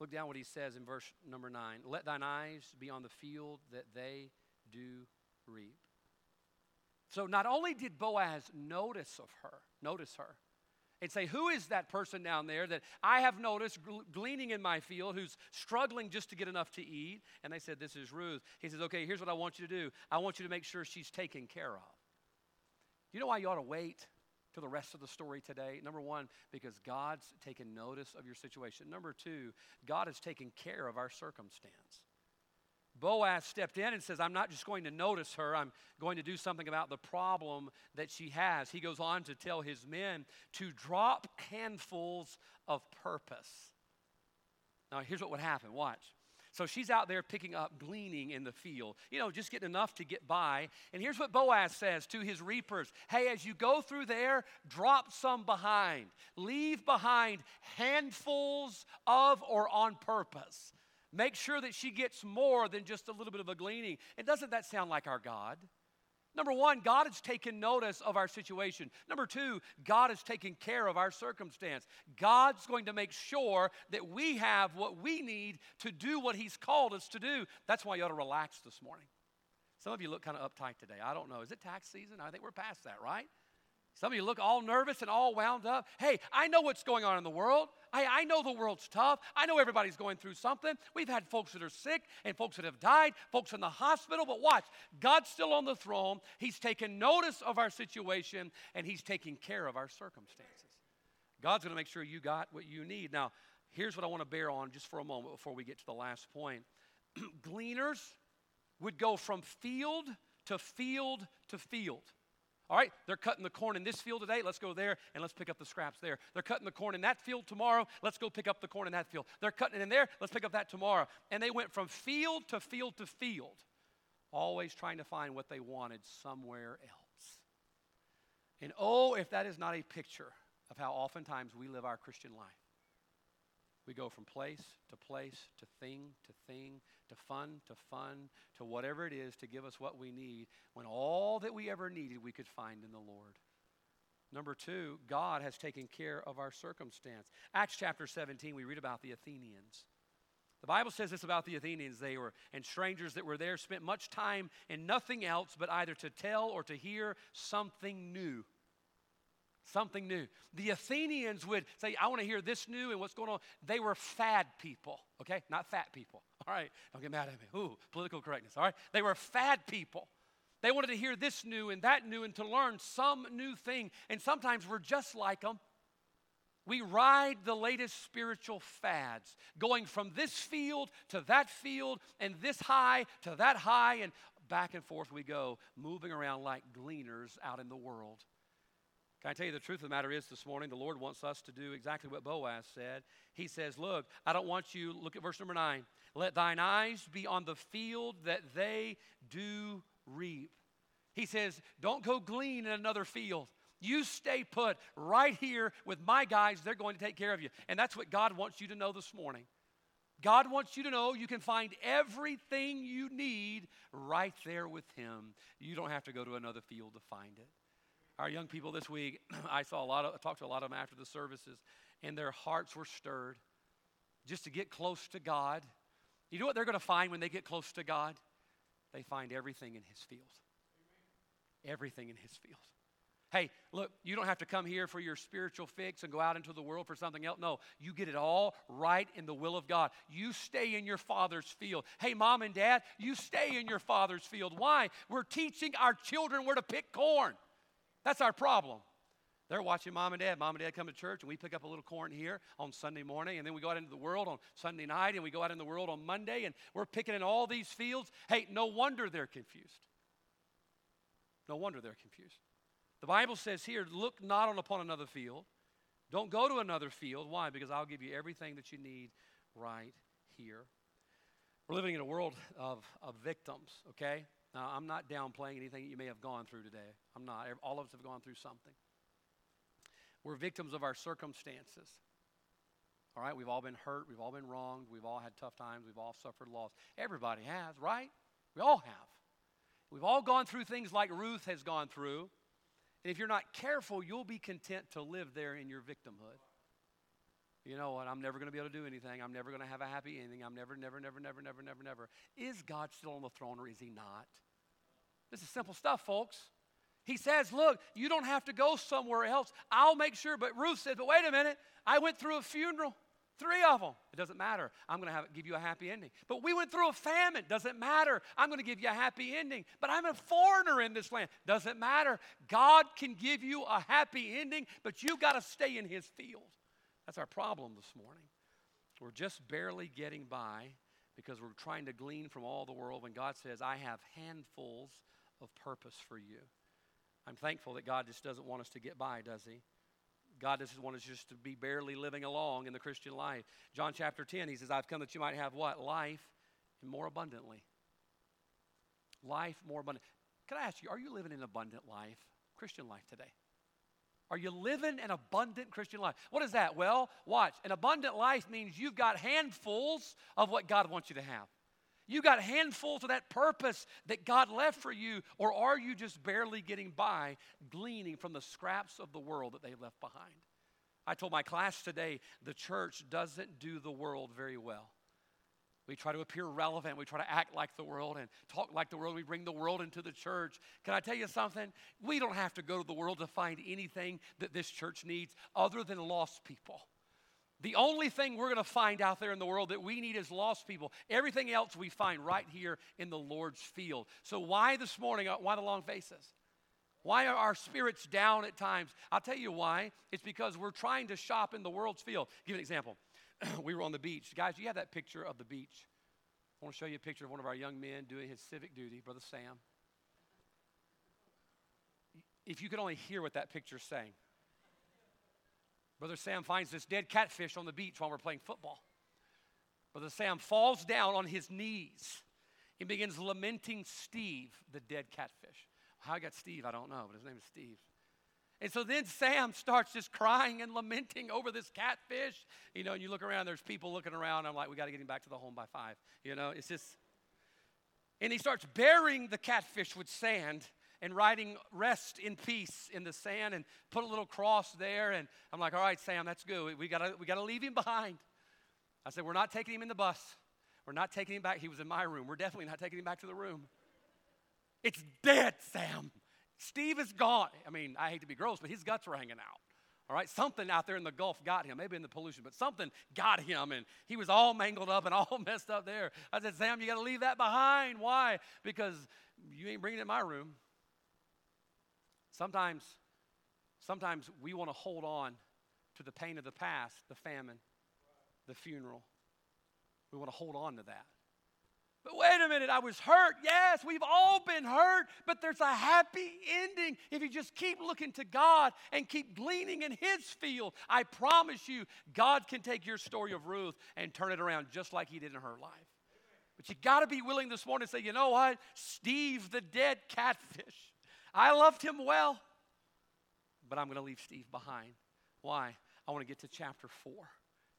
look down what he says in verse number 9. Let thine eyes be on the field that they do reap. So not only did Boaz notice of her, notice her, and say, Who is that person down there that I have noticed gleaning in my field who's struggling just to get enough to eat? And they said, This is Ruth. He says, Okay, here's what I want you to do I want you to make sure she's taken care of. You know why you ought to wait till the rest of the story today? Number one, because God's taken notice of your situation. Number two, God has taken care of our circumstance. Boaz stepped in and says, I'm not just going to notice her, I'm going to do something about the problem that she has. He goes on to tell his men to drop handfuls of purpose. Now, here's what would happen watch. So she's out there picking up, gleaning in the field, you know, just getting enough to get by. And here's what Boaz says to his reapers Hey, as you go through there, drop some behind. Leave behind handfuls of or on purpose. Make sure that she gets more than just a little bit of a gleaning. And doesn't that sound like our God? Number one, God has taken notice of our situation. Number two, God has taken care of our circumstance. God's going to make sure that we have what we need to do what He's called us to do. That's why you ought to relax this morning. Some of you look kind of uptight today. I don't know. Is it tax season? I think we're past that, right? Some of you look all nervous and all wound up. Hey, I know what's going on in the world. I, I know the world's tough. I know everybody's going through something. We've had folks that are sick and folks that have died, folks in the hospital. But watch, God's still on the throne. He's taken notice of our situation and He's taking care of our circumstances. God's going to make sure you got what you need. Now, here's what I want to bear on just for a moment before we get to the last point. Gleaners would go from field to field to field. All right, they're cutting the corn in this field today. Let's go there and let's pick up the scraps there. They're cutting the corn in that field tomorrow. Let's go pick up the corn in that field. They're cutting it in there. Let's pick up that tomorrow. And they went from field to field to field, always trying to find what they wanted somewhere else. And oh, if that is not a picture of how oftentimes we live our Christian life. We go from place to place to thing to thing to fun to fun to whatever it is to give us what we need when all that we ever needed we could find in the Lord. Number two, God has taken care of our circumstance. Acts chapter 17, we read about the Athenians. The Bible says this about the Athenians. They were, and strangers that were there spent much time in nothing else but either to tell or to hear something new something new. The Athenians would say, I want to hear this new and what's going on. They were fad people, okay? Not fat people, All right, don't get mad at me. Ooh, political correctness. All right, they were fad people. They wanted to hear this new and that new and to learn some new thing. And sometimes we're just like them. We ride the latest spiritual fads, going from this field to that field and this high to that high, and back and forth we go, moving around like gleaners out in the world. Can I tell you the truth of the matter is this morning, the Lord wants us to do exactly what Boaz said. He says, Look, I don't want you, look at verse number nine. Let thine eyes be on the field that they do reap. He says, Don't go glean in another field. You stay put right here with my guys. They're going to take care of you. And that's what God wants you to know this morning. God wants you to know you can find everything you need right there with Him. You don't have to go to another field to find it. Our young people this week, I saw a lot of, I talked to a lot of them after the services, and their hearts were stirred just to get close to God. You know what they're going to find when they get close to God? They find everything in His field. Everything in His field. Hey, look, you don't have to come here for your spiritual fix and go out into the world for something else. No, you get it all right in the will of God. You stay in your father's field. Hey, mom and dad, you stay in your father's field. Why? We're teaching our children where to pick corn. That's our problem. They're watching mom and dad. Mom and dad come to church, and we pick up a little corn here on Sunday morning, and then we go out into the world on Sunday night, and we go out in the world on Monday, and we're picking in all these fields. Hey, no wonder they're confused. No wonder they're confused. The Bible says here, look not on upon another field. Don't go to another field. Why? Because I'll give you everything that you need right here. We're living in a world of, of victims, okay? Now, I'm not downplaying anything that you may have gone through today. I'm not. All of us have gone through something. We're victims of our circumstances. All right? We've all been hurt. We've all been wronged. We've all had tough times. We've all suffered loss. Everybody has, right? We all have. We've all gone through things like Ruth has gone through. And if you're not careful, you'll be content to live there in your victimhood. You know what? I'm never going to be able to do anything. I'm never going to have a happy ending. I'm never, never, never, never, never, never, never. Is God still on the throne or is he not? This is simple stuff, folks. He says, Look, you don't have to go somewhere else. I'll make sure. But Ruth said, But wait a minute. I went through a funeral. Three of them. It doesn't matter. I'm going to give you a happy ending. But we went through a famine. Doesn't matter. I'm going to give you a happy ending. But I'm a foreigner in this land. Doesn't matter. God can give you a happy ending, but you've got to stay in His field. That's our problem this morning. We're just barely getting by because we're trying to glean from all the world when God says, I have handfuls of purpose for you. I'm thankful that God just doesn't want us to get by, does He? God doesn't want us just to be barely living along in the Christian life. John chapter 10, he says, I've come that you might have what? Life and more abundantly. Life more abundant. Can I ask you, are you living an abundant life, Christian life today? Are you living an abundant Christian life? What is that? Well, watch. An abundant life means you've got handfuls of what God wants you to have. You got handfuls of that purpose that God left for you, or are you just barely getting by, gleaning from the scraps of the world that they left behind? I told my class today the church doesn't do the world very well. We try to appear relevant. We try to act like the world and talk like the world. We bring the world into the church. Can I tell you something? We don't have to go to the world to find anything that this church needs other than lost people. The only thing we're going to find out there in the world that we need is lost people. Everything else we find right here in the Lord's field. So, why this morning? Uh, why the long faces? Why are our spirits down at times? I'll tell you why. It's because we're trying to shop in the world's field. I'll give an example. we were on the beach. Guys, you have that picture of the beach. I want to show you a picture of one of our young men doing his civic duty, Brother Sam. If you could only hear what that picture's saying. Brother Sam finds this dead catfish on the beach while we're playing football. Brother Sam falls down on his knees and begins lamenting Steve, the dead catfish. How I got Steve, I don't know, but his name is Steve. And so then Sam starts just crying and lamenting over this catfish. You know, and you look around, there's people looking around. I'm like, we got to get him back to the home by five. You know, it's just. And he starts burying the catfish with sand and writing rest in peace in the sand and put a little cross there. And I'm like, all right, Sam, that's good. We gotta, we gotta leave him behind. I said, we're not taking him in the bus. We're not taking him back. He was in my room. We're definitely not taking him back to the room. It's dead, Sam. Steve is gone. I mean, I hate to be gross, but his guts were hanging out. All right, something out there in the Gulf got him, maybe in the pollution, but something got him, and he was all mangled up and all messed up there. I said, Sam, you got to leave that behind. Why? Because you ain't bringing it in my room. Sometimes, sometimes we want to hold on to the pain of the past, the famine, the funeral. We want to hold on to that. But wait a minute, I was hurt. Yes, we've all been hurt, but there's a happy ending if you just keep looking to God and keep gleaning in His field. I promise you, God can take your story of Ruth and turn it around just like He did in her life. But you got to be willing this morning to say, you know what? Steve, the dead catfish, I loved him well, but I'm going to leave Steve behind. Why? I want to get to chapter 4.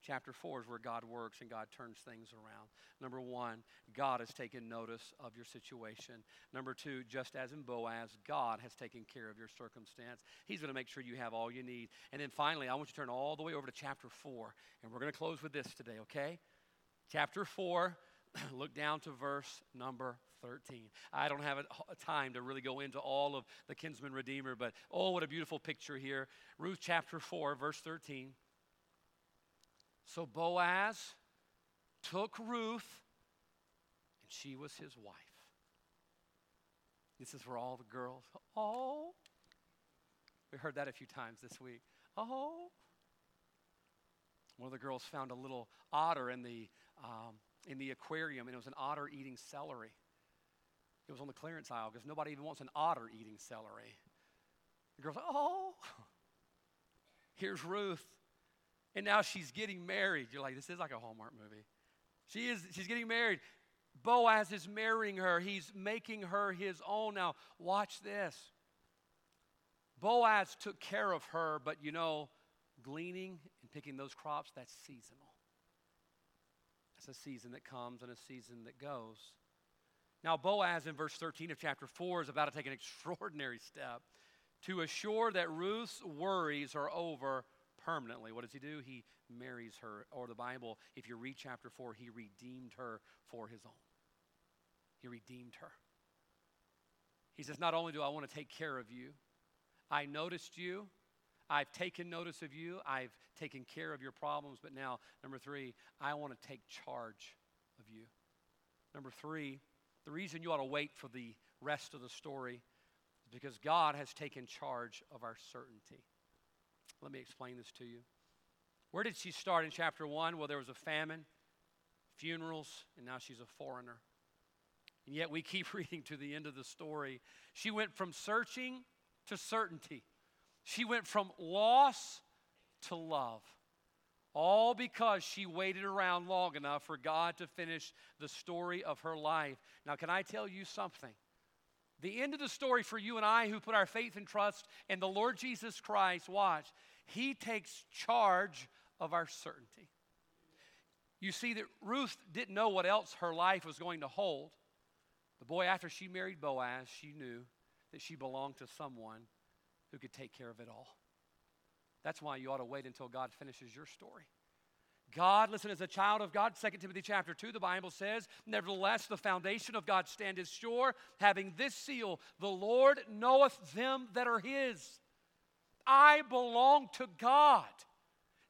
Chapter 4 is where God works and God turns things around. Number one, God has taken notice of your situation. Number two, just as in Boaz, God has taken care of your circumstance. He's going to make sure you have all you need. And then finally, I want you to turn all the way over to chapter 4. And we're going to close with this today, okay? Chapter 4, look down to verse number 13. I don't have a, time to really go into all of the kinsman redeemer, but oh, what a beautiful picture here. Ruth chapter 4, verse 13. So Boaz took Ruth, and she was his wife. This is for all the girls. Oh, we heard that a few times this week. Oh. One of the girls found a little otter in the, um, in the aquarium, and it was an otter eating celery. It was on the clearance aisle because nobody even wants an otter eating celery. The girl's like, oh, here's Ruth and now she's getting married. You're like, this is like a Hallmark movie. She is, she's getting married. Boaz is marrying her, he's making her his own. Now, watch this. Boaz took care of her, but you know, gleaning and picking those crops, that's seasonal. That's a season that comes and a season that goes. Now, Boaz in verse 13 of chapter 4 is about to take an extraordinary step to assure that Ruth's worries are over permanently. What does he do? He marries her. Or the Bible, if you read chapter 4, he redeemed her for his own. He redeemed her. He says, Not only do I want to take care of you, I noticed you. I've taken notice of you. I've taken care of your problems. But now, number three, I want to take charge of you. Number three, the reason you ought to wait for the rest of the story is because God has taken charge of our certainty. Let me explain this to you. Where did she start in chapter 1? Well, there was a famine, funerals, and now she's a foreigner. And yet we keep reading to the end of the story. She went from searching to certainty, she went from loss to love. All because she waited around long enough for God to finish the story of her life. Now, can I tell you something? The end of the story for you and I who put our faith and trust in the Lord Jesus Christ, watch, He takes charge of our certainty. You see, that Ruth didn't know what else her life was going to hold. The boy, after she married Boaz, she knew that she belonged to someone who could take care of it all. That's why you ought to wait until God finishes your story. God, listen, as a child of God, 2 Timothy chapter 2, the Bible says, Nevertheless, the foundation of God standeth sure, having this seal, the Lord knoweth them that are his. I belong to God.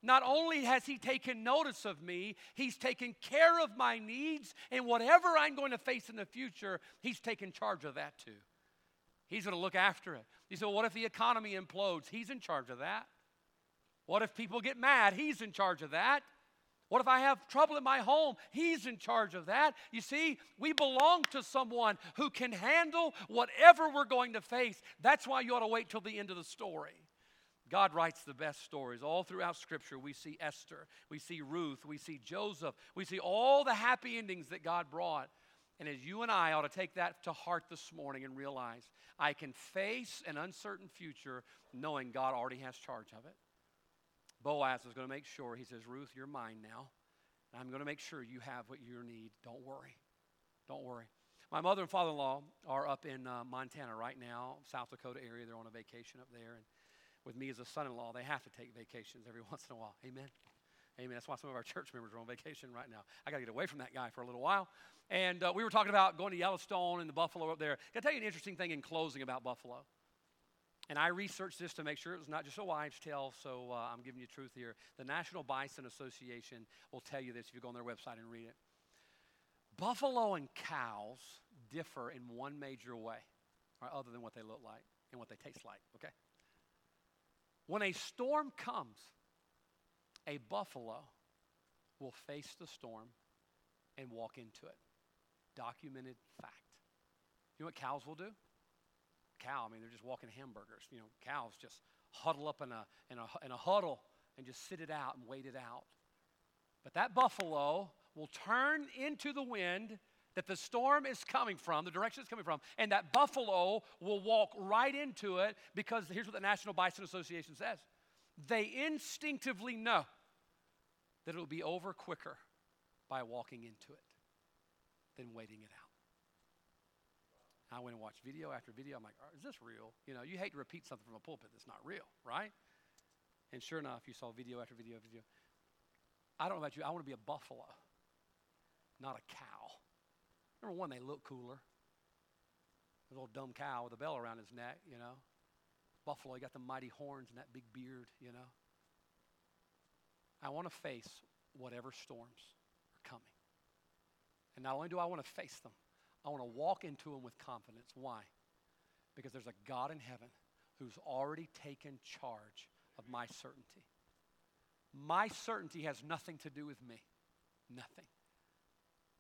Not only has He taken notice of me, He's taken care of my needs, and whatever I'm going to face in the future, He's taken charge of that too. He's going to look after it. You say, well, what if the economy implodes? He's in charge of that. What if people get mad? He's in charge of that. What if I have trouble in my home? He's in charge of that. You see, we belong to someone who can handle whatever we're going to face. That's why you ought to wait till the end of the story. God writes the best stories. All throughout Scripture, we see Esther, we see Ruth, we see Joseph, we see all the happy endings that God brought. And as you and I ought to take that to heart this morning and realize I can face an uncertain future knowing God already has charge of it. Boaz is going to make sure, he says, Ruth, you're mine now. I'm going to make sure you have what you need. Don't worry. Don't worry. My mother and father in law are up in uh, Montana right now, South Dakota area. They're on a vacation up there. And with me as a son in law, they have to take vacations every once in a while. Amen. Amen. That's why some of our church members are on vacation right now. I got to get away from that guy for a little while. And uh, we were talking about going to Yellowstone and the buffalo up there. Can I tell you an interesting thing in closing about buffalo? And I researched this to make sure it was not just a wives' tale, so uh, I'm giving you truth here. The National Bison Association will tell you this if you go on their website and read it. Buffalo and cows differ in one major way, other than what they look like and what they taste like, okay? When a storm comes, a buffalo will face the storm and walk into it. Documented fact. You know what cows will do? Cow, I mean, they're just walking hamburgers. You know, cows just huddle up in a, in a, in a huddle and just sit it out and wait it out. But that buffalo will turn into the wind that the storm is coming from, the direction it's coming from, and that buffalo will walk right into it because here's what the National Bison Association says they instinctively know that it'll be over quicker by walking into it than waiting it out. I went and watched video after video. I'm like, is this real? You know, you hate to repeat something from a pulpit that's not real, right? And sure enough, you saw video after video after video. I don't know about you, I want to be a buffalo, not a cow. Number one, they look cooler. A little dumb cow with a bell around his neck, you know. Buffalo, he got the mighty horns and that big beard, you know. I want to face whatever storms are coming. And not only do I want to face them, I want to walk into them with confidence. Why? Because there's a God in heaven who's already taken charge of my certainty. My certainty has nothing to do with me. Nothing.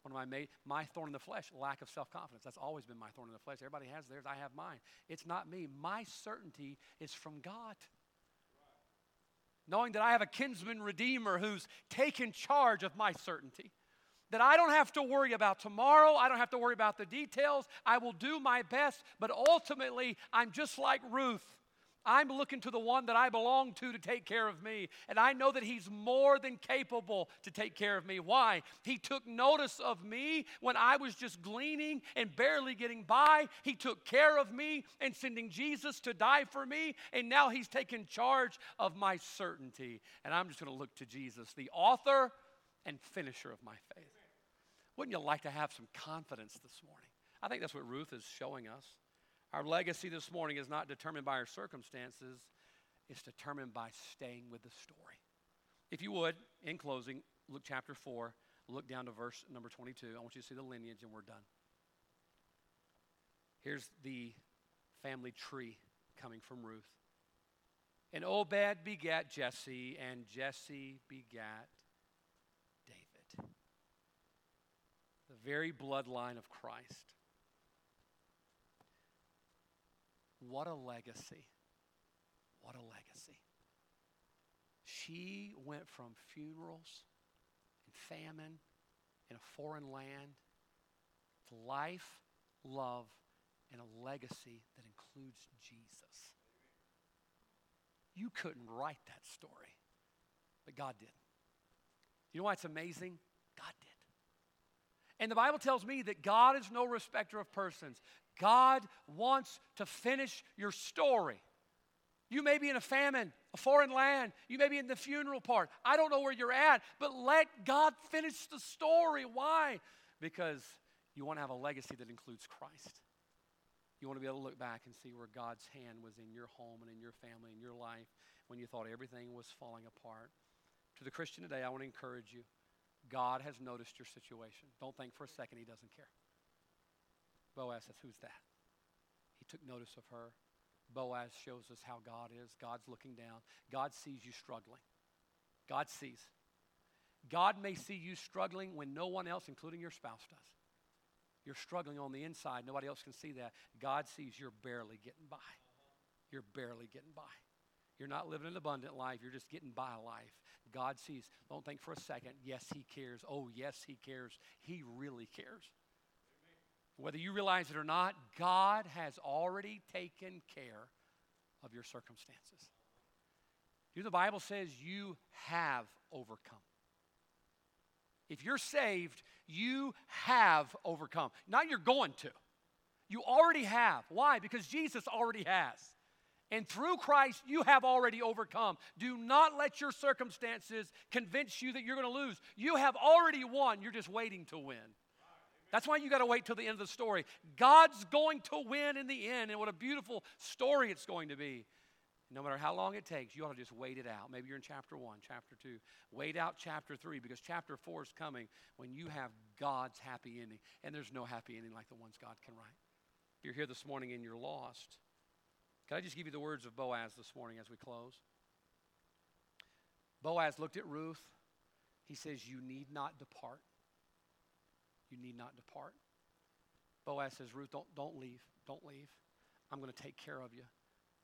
One of my, ma- my thorn in the flesh, lack of self confidence. That's always been my thorn in the flesh. Everybody has theirs, I have mine. It's not me. My certainty is from God knowing that I have a kinsman redeemer who's taken charge of my certainty. That I don't have to worry about tomorrow. I don't have to worry about the details. I will do my best, but ultimately, I'm just like Ruth. I'm looking to the one that I belong to to take care of me. And I know that He's more than capable to take care of me. Why? He took notice of me when I was just gleaning and barely getting by. He took care of me and sending Jesus to die for me. And now He's taken charge of my certainty. And I'm just going to look to Jesus, the author and finisher of my faith. Wouldn't you like to have some confidence this morning? I think that's what Ruth is showing us. Our legacy this morning is not determined by our circumstances, it's determined by staying with the story. If you would, in closing, Luke chapter 4, look down to verse number 22. I want you to see the lineage, and we're done. Here's the family tree coming from Ruth. And Obed begat Jesse, and Jesse begat David. The very bloodline of Christ. What a legacy. What a legacy. She went from funerals and famine in a foreign land to life, love, and a legacy that includes Jesus. You couldn't write that story, but God did. You know why it's amazing? God did. And the Bible tells me that God is no respecter of persons. God wants to finish your story. You may be in a famine, a foreign land. You may be in the funeral part. I don't know where you're at, but let God finish the story. Why? Because you want to have a legacy that includes Christ. You want to be able to look back and see where God's hand was in your home and in your family and your life when you thought everything was falling apart. To the Christian today, I want to encourage you God has noticed your situation. Don't think for a second He doesn't care. Boaz says, Who's that? He took notice of her. Boaz shows us how God is. God's looking down. God sees you struggling. God sees. God may see you struggling when no one else, including your spouse, does. You're struggling on the inside. Nobody else can see that. God sees you're barely getting by. You're barely getting by. You're not living an abundant life. You're just getting by life. God sees. Don't think for a second, yes, He cares. Oh, yes, He cares. He really cares. Whether you realize it or not, God has already taken care of your circumstances. You the Bible says you have overcome. If you're saved, you have overcome. Not you're going to. You already have. Why? Because Jesus already has. And through Christ, you have already overcome. Do not let your circumstances convince you that you're going to lose. You have already won. You're just waiting to win. That's why you got to wait till the end of the story. God's going to win in the end, and what a beautiful story it's going to be. No matter how long it takes, you ought to just wait it out. Maybe you're in chapter one, chapter two. Wait out chapter three because chapter four is coming when you have God's happy ending. And there's no happy ending like the ones God can write. If you're here this morning and you're lost. Can I just give you the words of Boaz this morning as we close? Boaz looked at Ruth. He says, You need not depart. You need not depart. Boaz says, Ruth, don't, don't leave. Don't leave. I'm going to take care of you.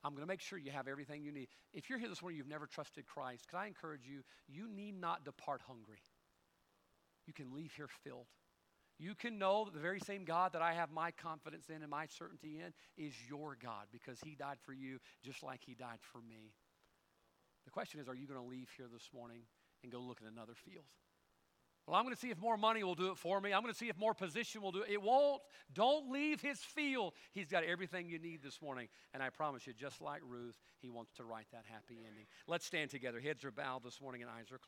I'm going to make sure you have everything you need. If you're here this morning, you've never trusted Christ, can I encourage you? You need not depart hungry. You can leave here filled. You can know that the very same God that I have my confidence in and my certainty in is your God because He died for you just like He died for me. The question is, are you going to leave here this morning and go look at another field? Well, I'm going to see if more money will do it for me. I'm going to see if more position will do it. It won't. Don't leave his field. He's got everything you need this morning. And I promise you, just like Ruth, he wants to write that happy ending. Let's stand together. Heads are bowed this morning and eyes are closed.